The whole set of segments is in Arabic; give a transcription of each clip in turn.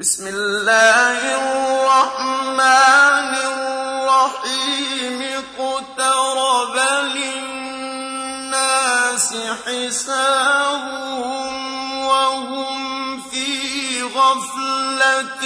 بسم الله الرحمن الرحيم. اقترب للناس حسابهم وهم في غفلة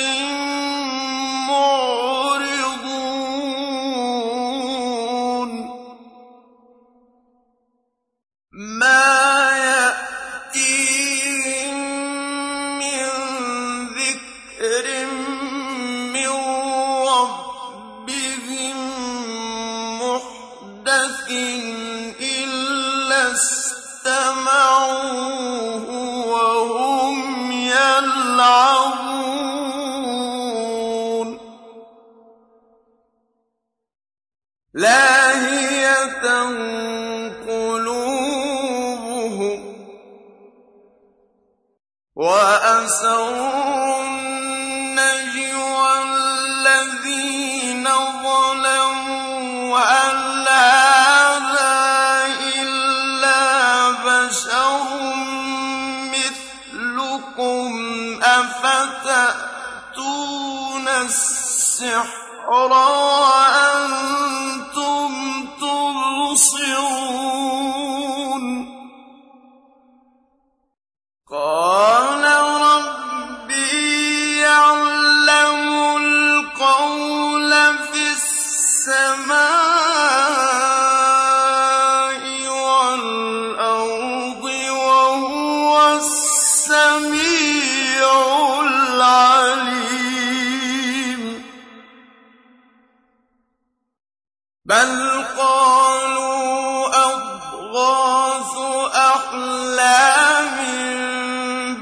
بل قالوا أضغاث أحلام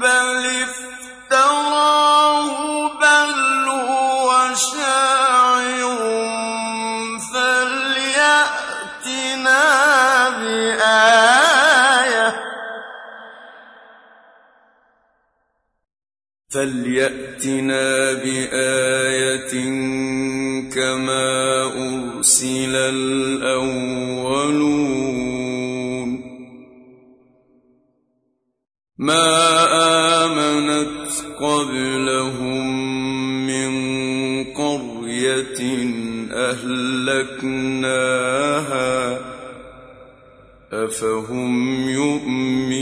بل افتراه بل هو شاعر فليأتنا بآية فليأتنا بآية كما أرسل الأولون. ما آمنت قبلهم من قرية أهلكناها أفهم يؤمنون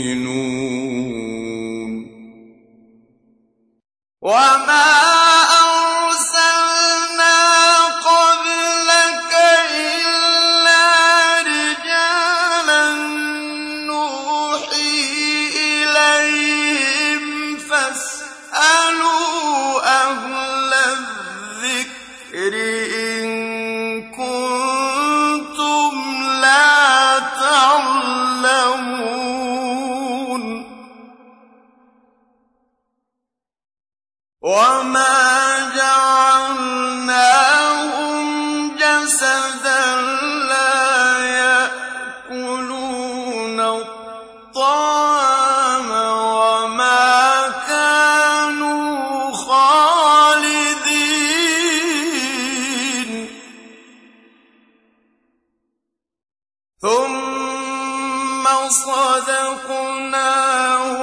صدقناهم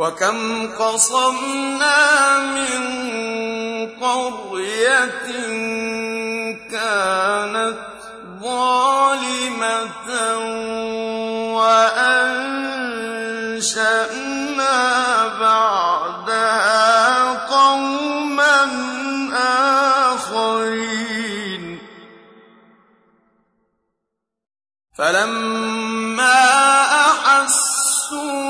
وكم قصمنا من قرية كانت ظالمة وأنشأنا بعدها قوما آخرين. فلما أحسوا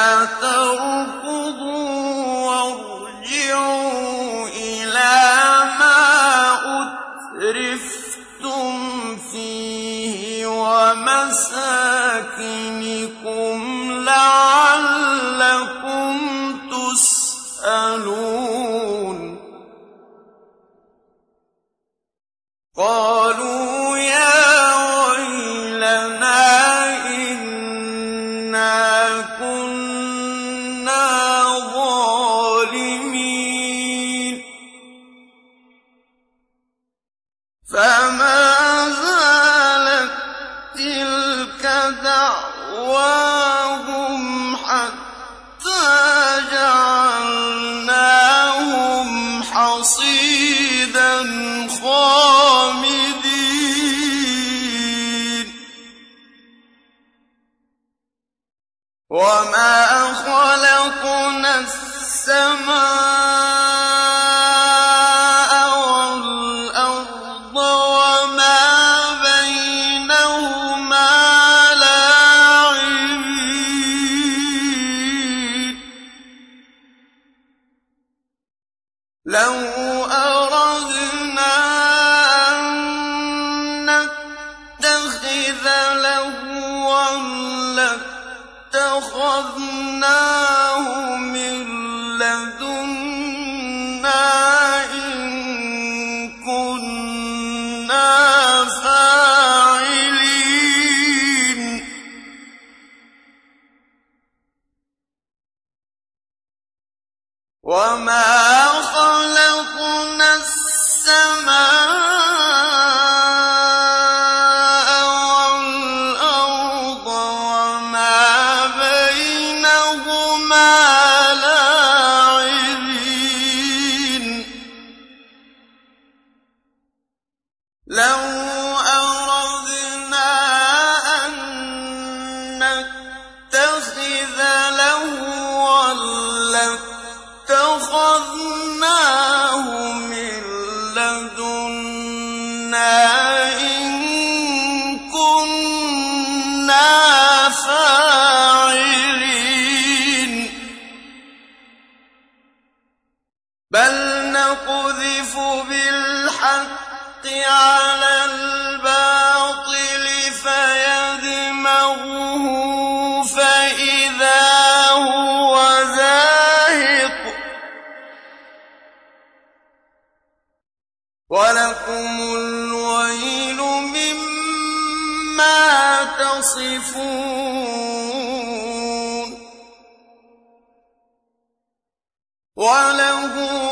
قال يصفون. وله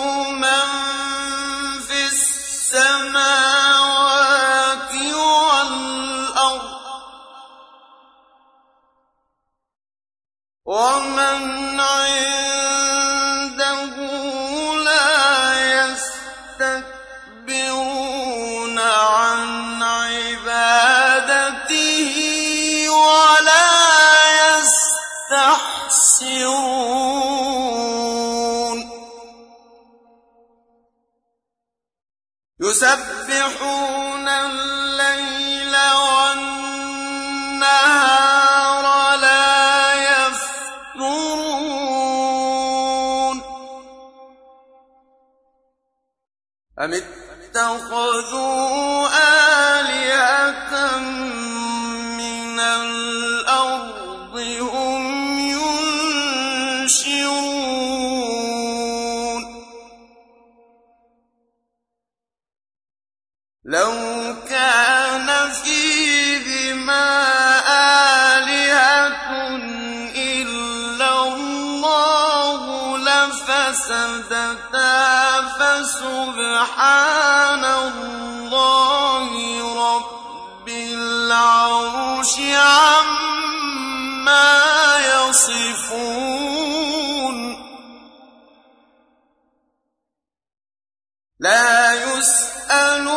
فَرِحُوا لو كان فيهما آلهة إلا الله لفسدتا فسبحان الله رب العرش عما يصفون. لا يسأل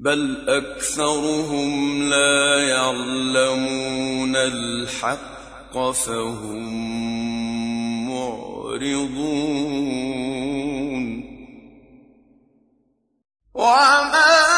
بل أكثرهم لا يعلمون الحق فهم معرضون. وما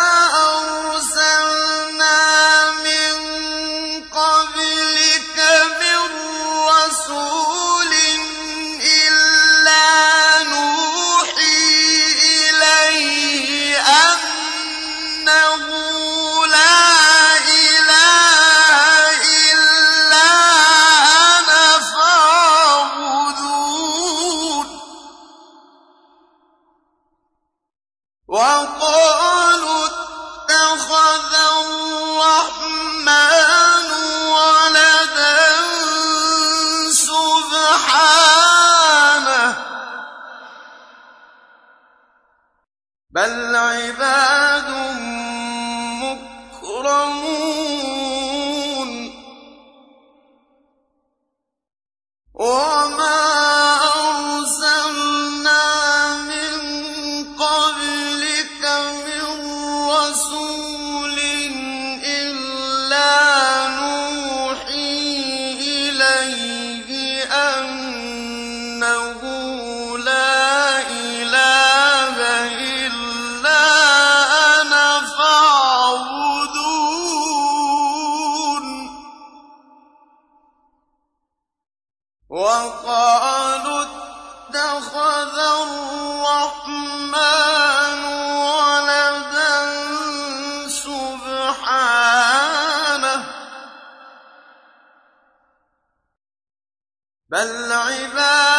بل عباد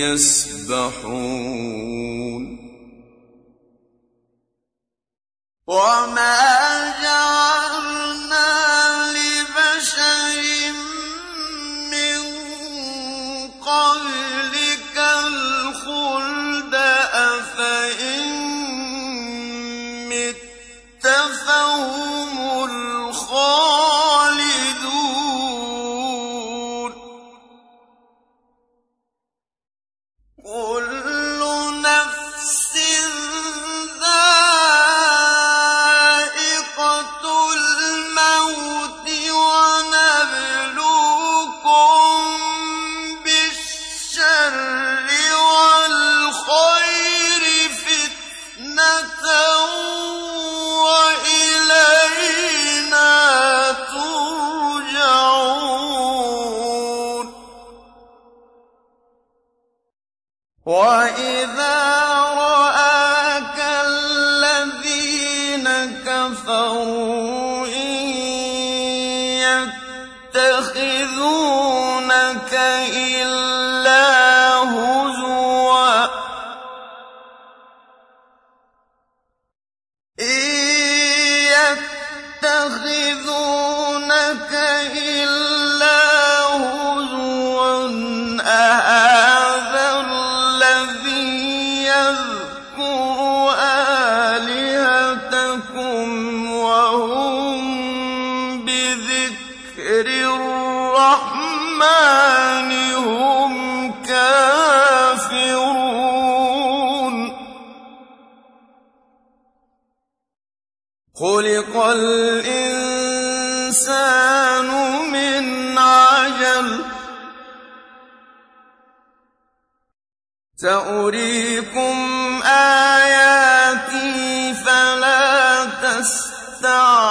يسبحون. خلق الإنسان من عجل. سأريكم آياتي فلا تستعجلون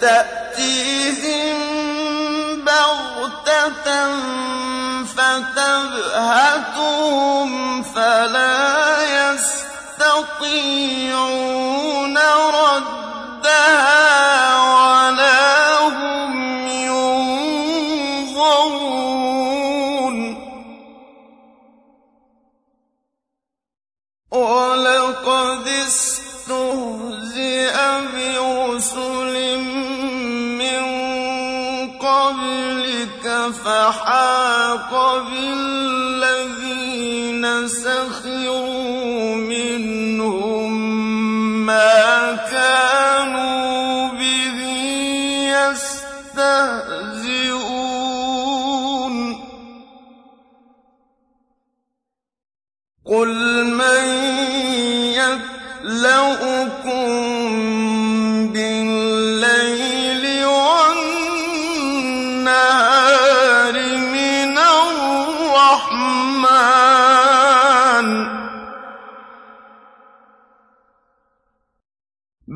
تأتيهم بغتة فتبهتهم فلا يستطيعون وحاق بالذين سخروا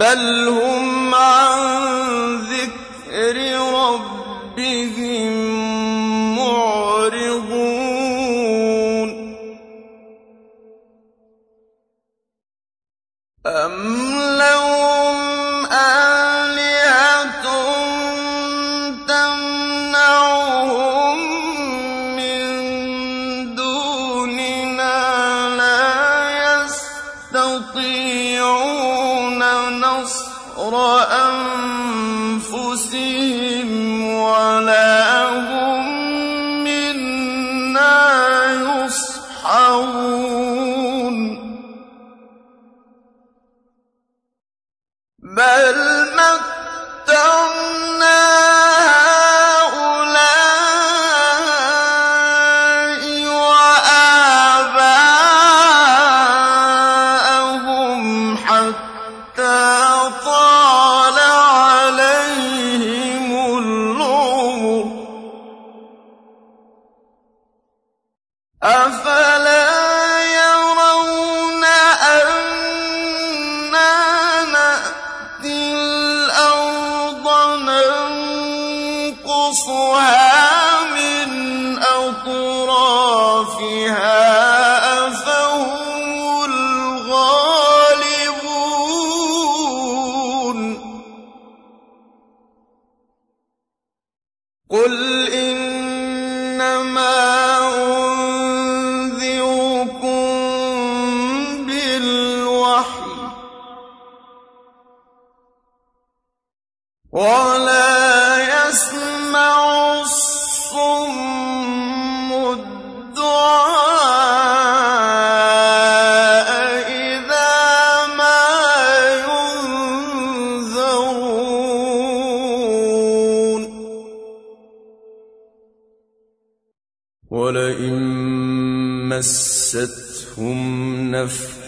بل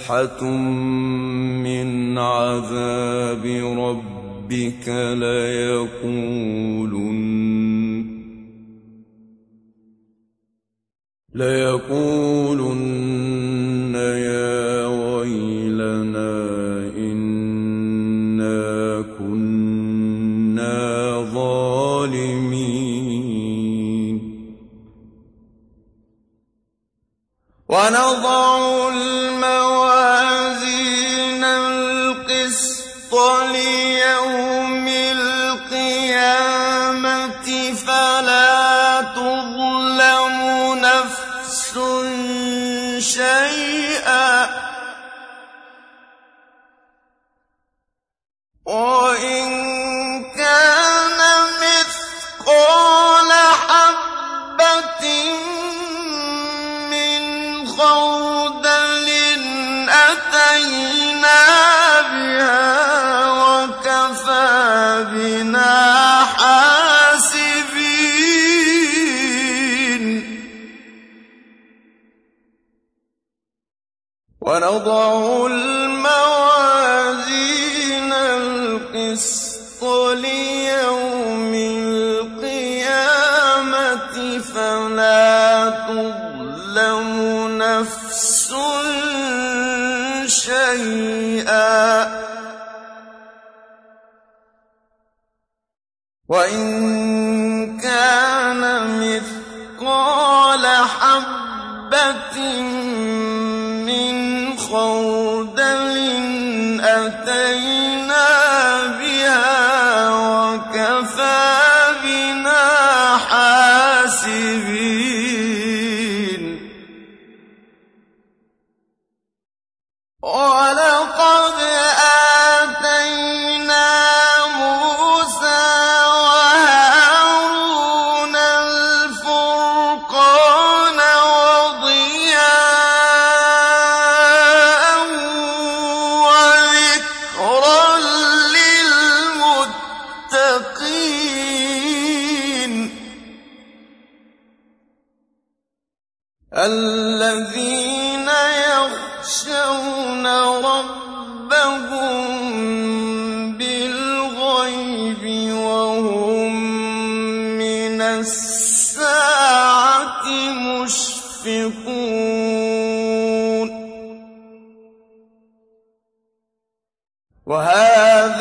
صفحة من عذاب ربك ليقولن ليقولن نضع الموازين القسط ليوم القيامة فلا تظلم نفس شيئا وإن وهذا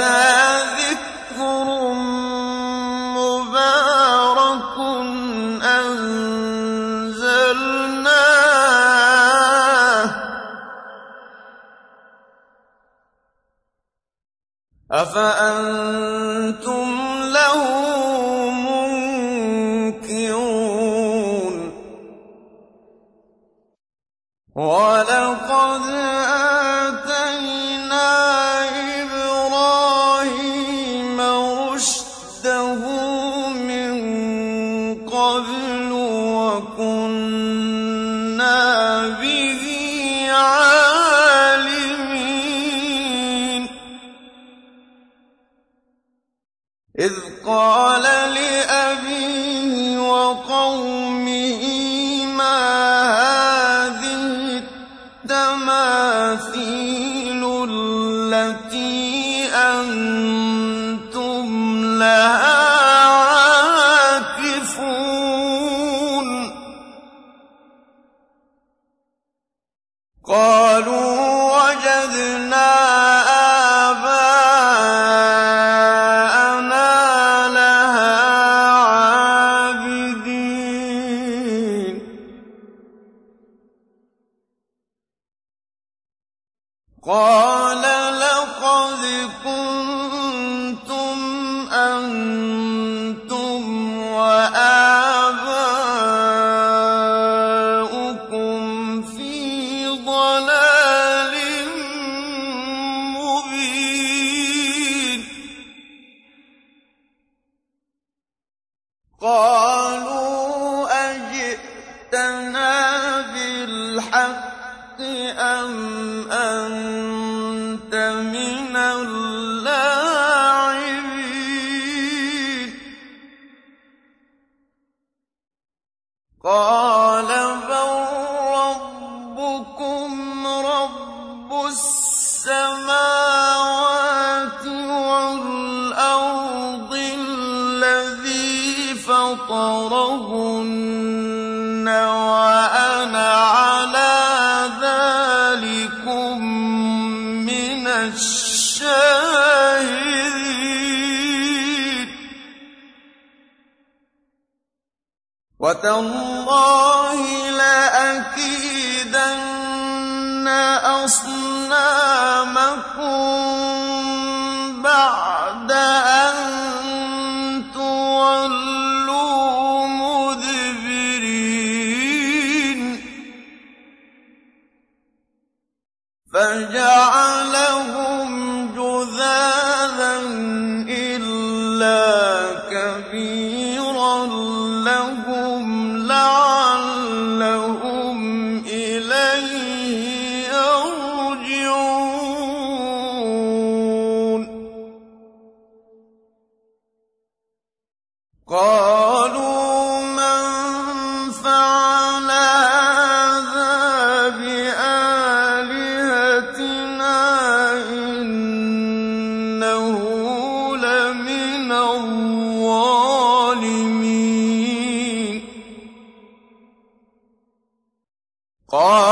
قَالُوا وَتَاللَّهِ لَأَكِيدَنَّ أَصْنَامَكُم. قَالُوا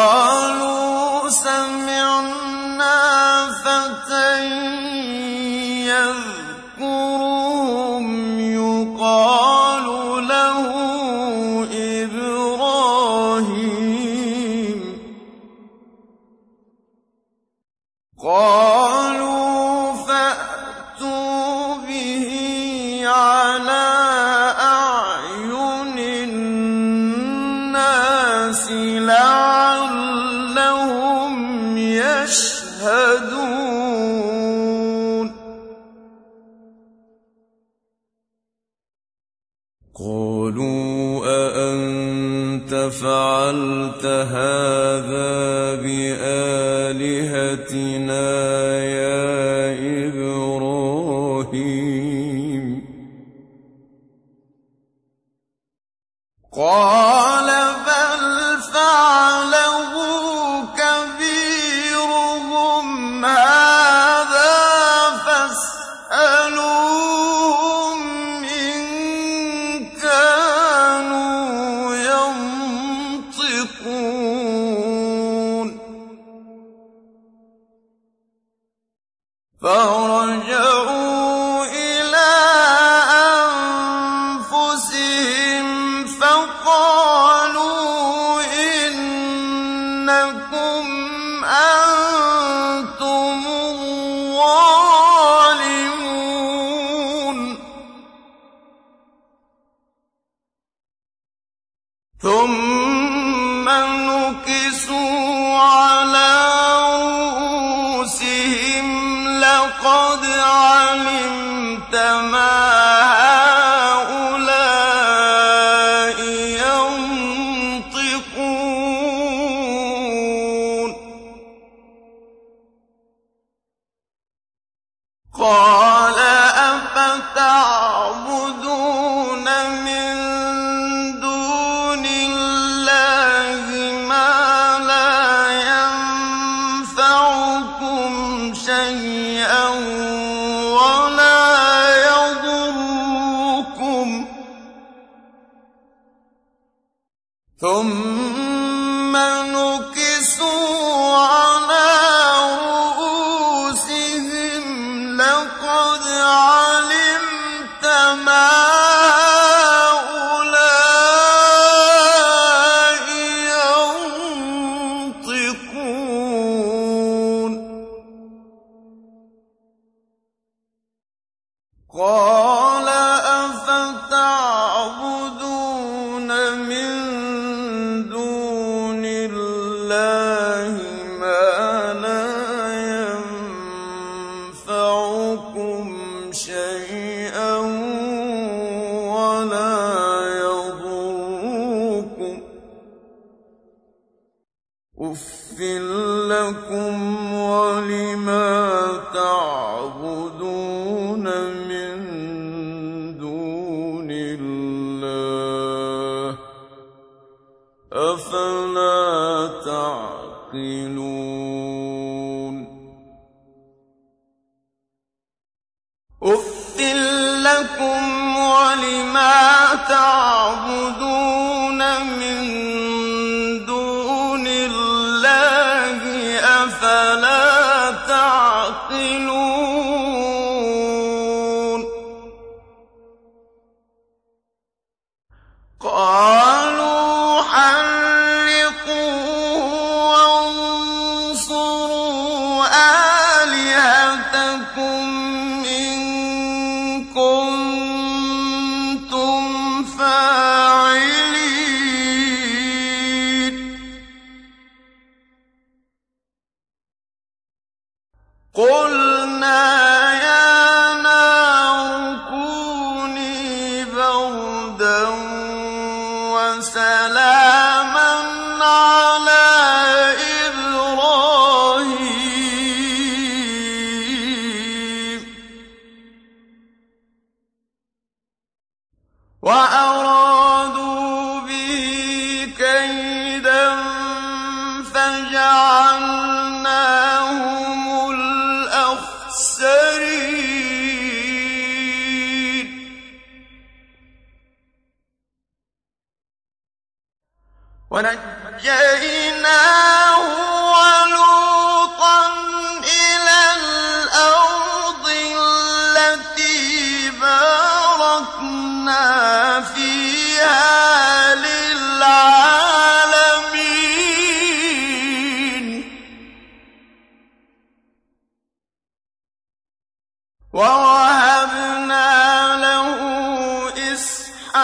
لكم ولما تعبدون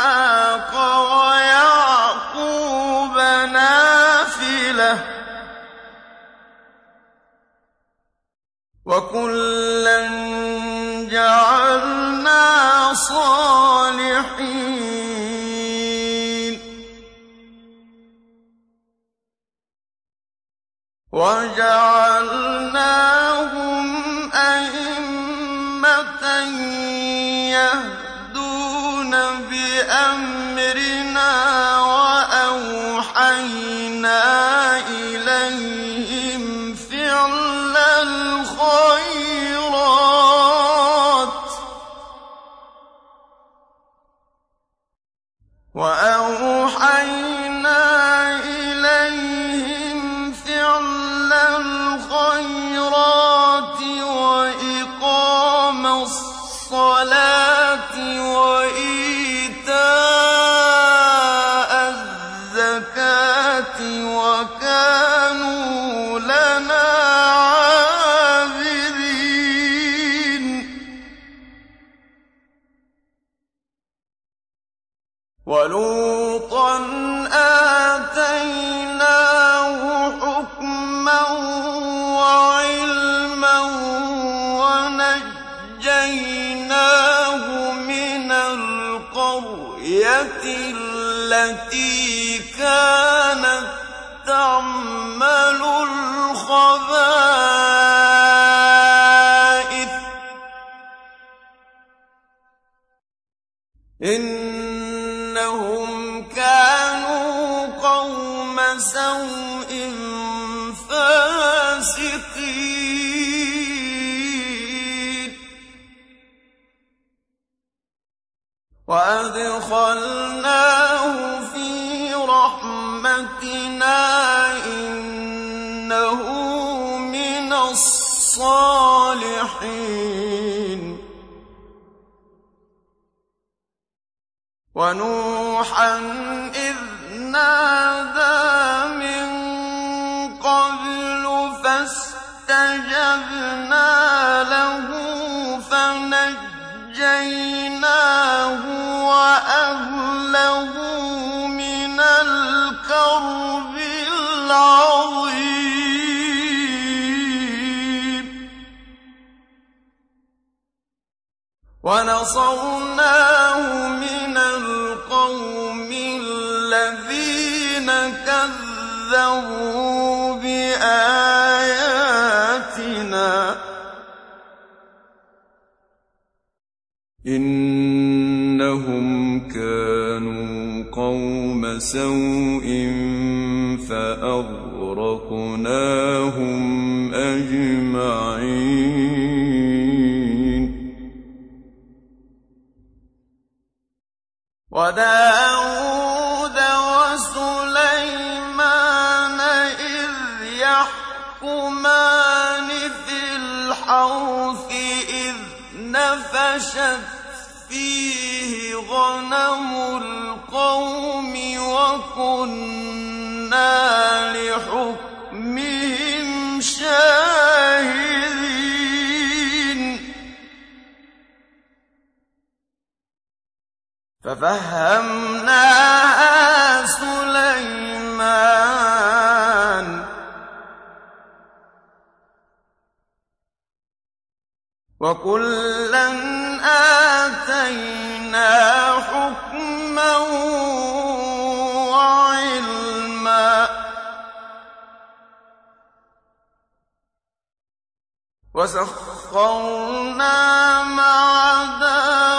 وإسحاق ويعقوب نافلة. وكلا جعلنا صالحين. وجعل تعمل الخبائث. إنهم كانوا قوم سوء فاسقين. وأدخلناه الصالحين. ونوحا إذ نادى من قبل فاستجبنا له فنجيناه وأهله ونصرناه من القوم الذين كذبوا بآياتنا. إنهم كانوا قوم سوء فأغرقناهم أجمعين. وداود وسليمان إذ يحكمان في الحرث إذ نفشت فيه غنم القوم وكنا لحكمهم شاهدين. ففهمناها سليمان. وكلا آتينا حكما وعلما. وسخرنا مع داود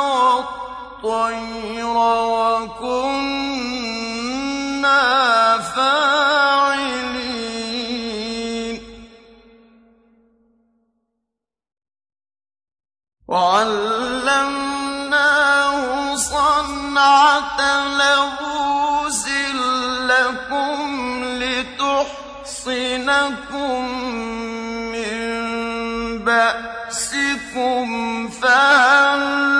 والطير وكنا فاعلين. وعلمناه صنعة لبوس لكم لتحصنكم من بأسكم فهل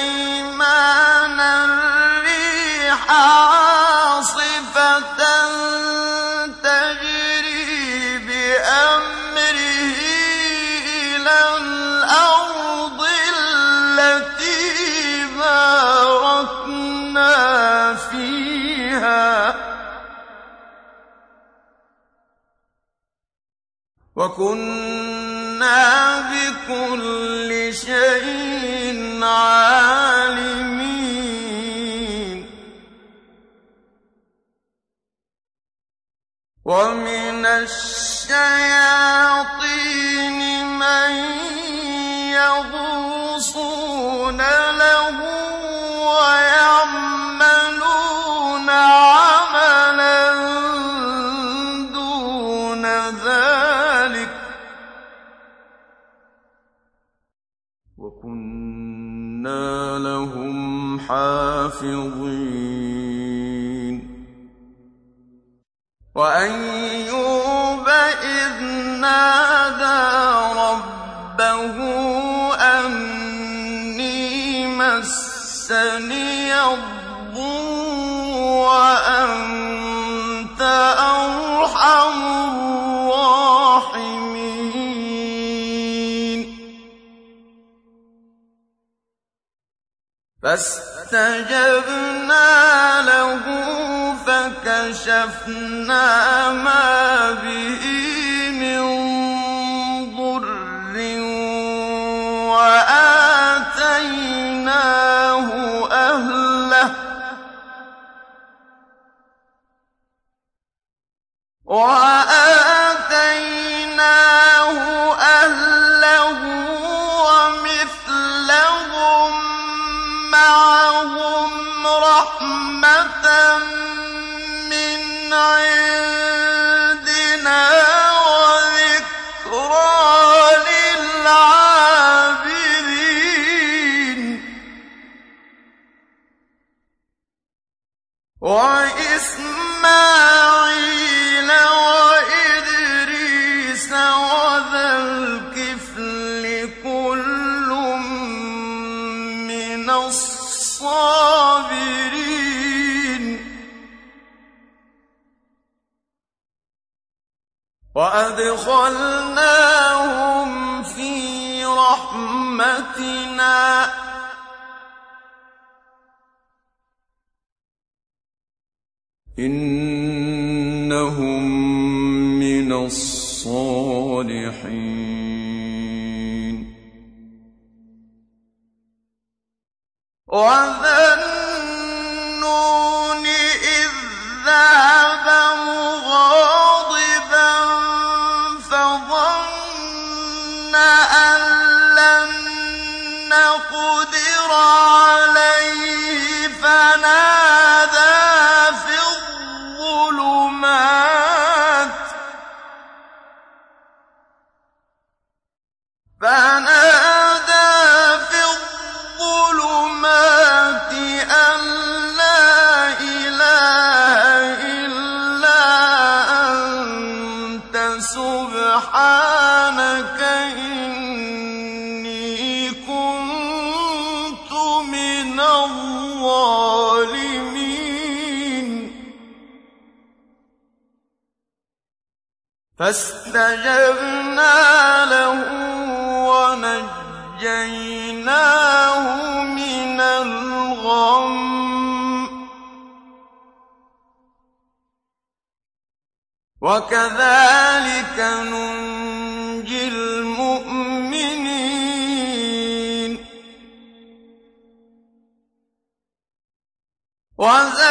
ولسليمان الريح عاصفة تجري بأمره إلى الأرض التي باركنا فيها. وكنا بكل شيء عالمين. ومن الشياطين حافظين. وأيوب إذ نادى ربه أني مسني الضر وأنت أرحم الراحمين. فاستجبنا له فكشفنا ما به من ضر وآتيناه أهله. وآتيناه وأدخلناهم في رحمتنا. إنهم من الصالحين. وذا فاستجبنا له ونجيناه من الغم. وكذلك ننجي المؤمنين. وزكريا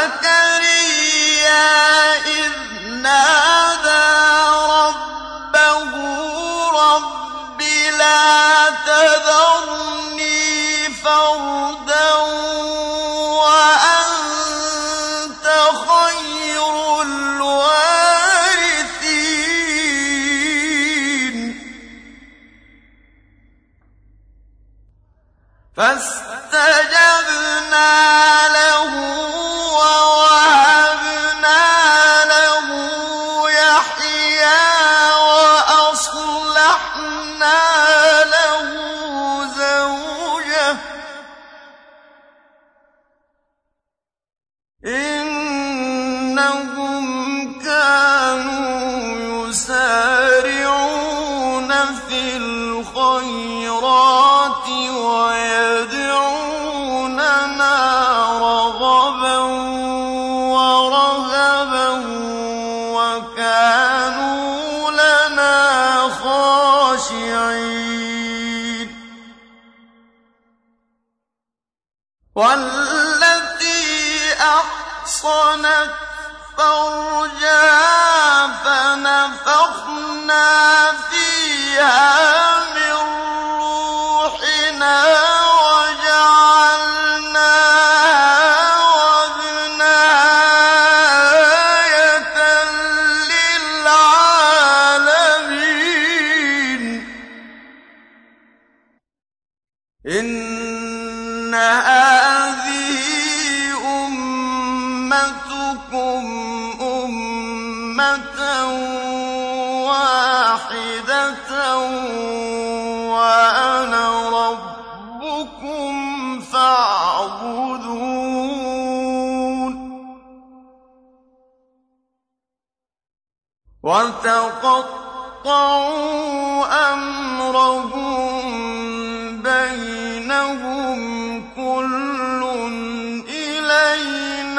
أحصنت فرجها فنفخنا فيها أمتكم أمة واحدة وأنا ربكم فاعبدون. وتقطعوا أمرهم بينهم كل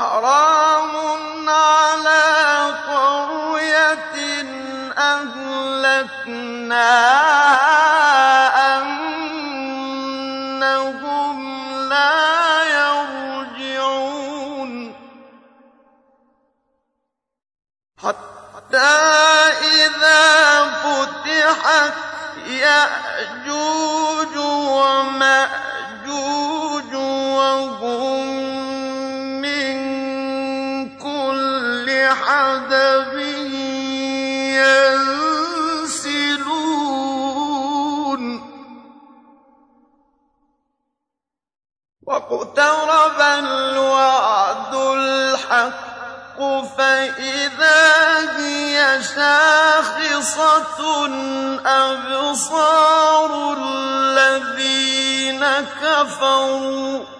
وحرام على قرية أهلكناها أنهم لا يرجعون. حتى إذا فتحت يأجوج ومأجوج وهم ينسلون. واقترب الوعد الحق فإذا هي شاخصة أبصار الذين كفروا.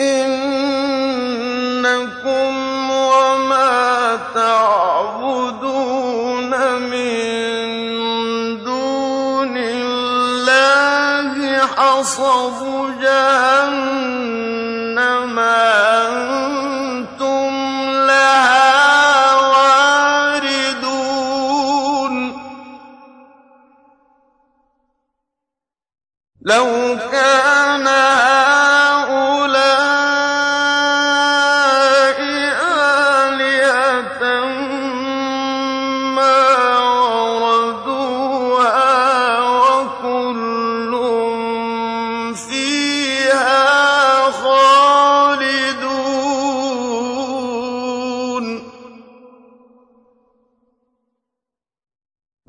إنكم وما تعبدون من دون الله حصب أنتم لها واردون.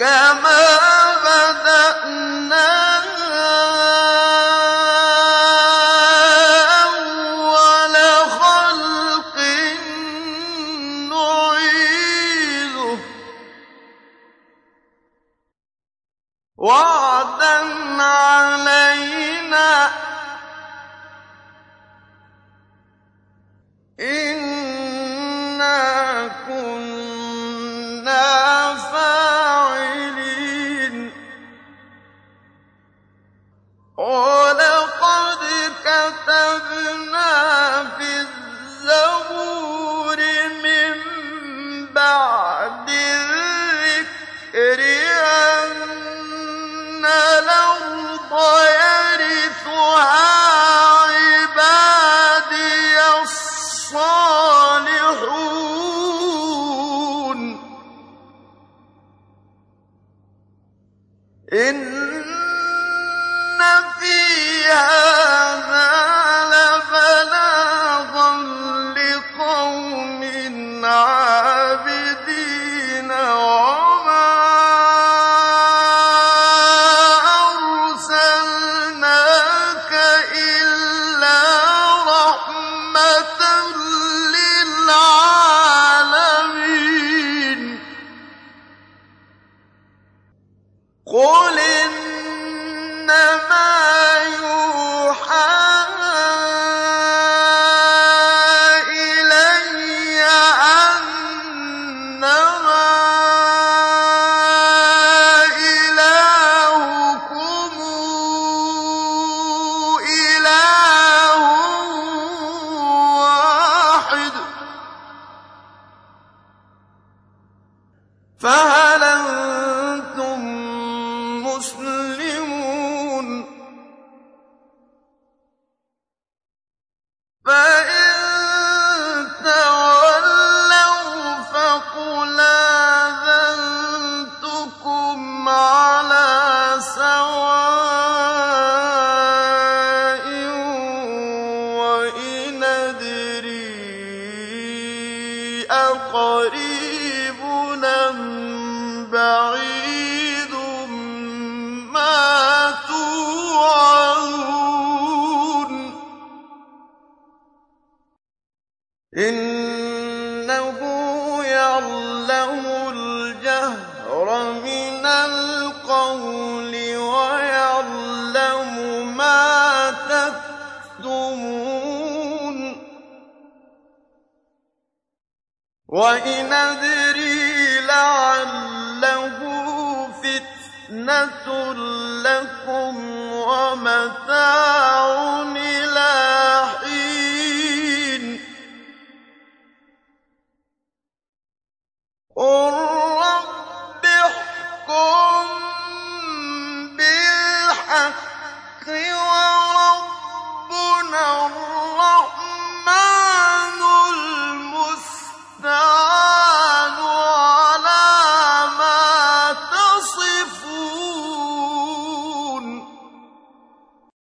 كَمَا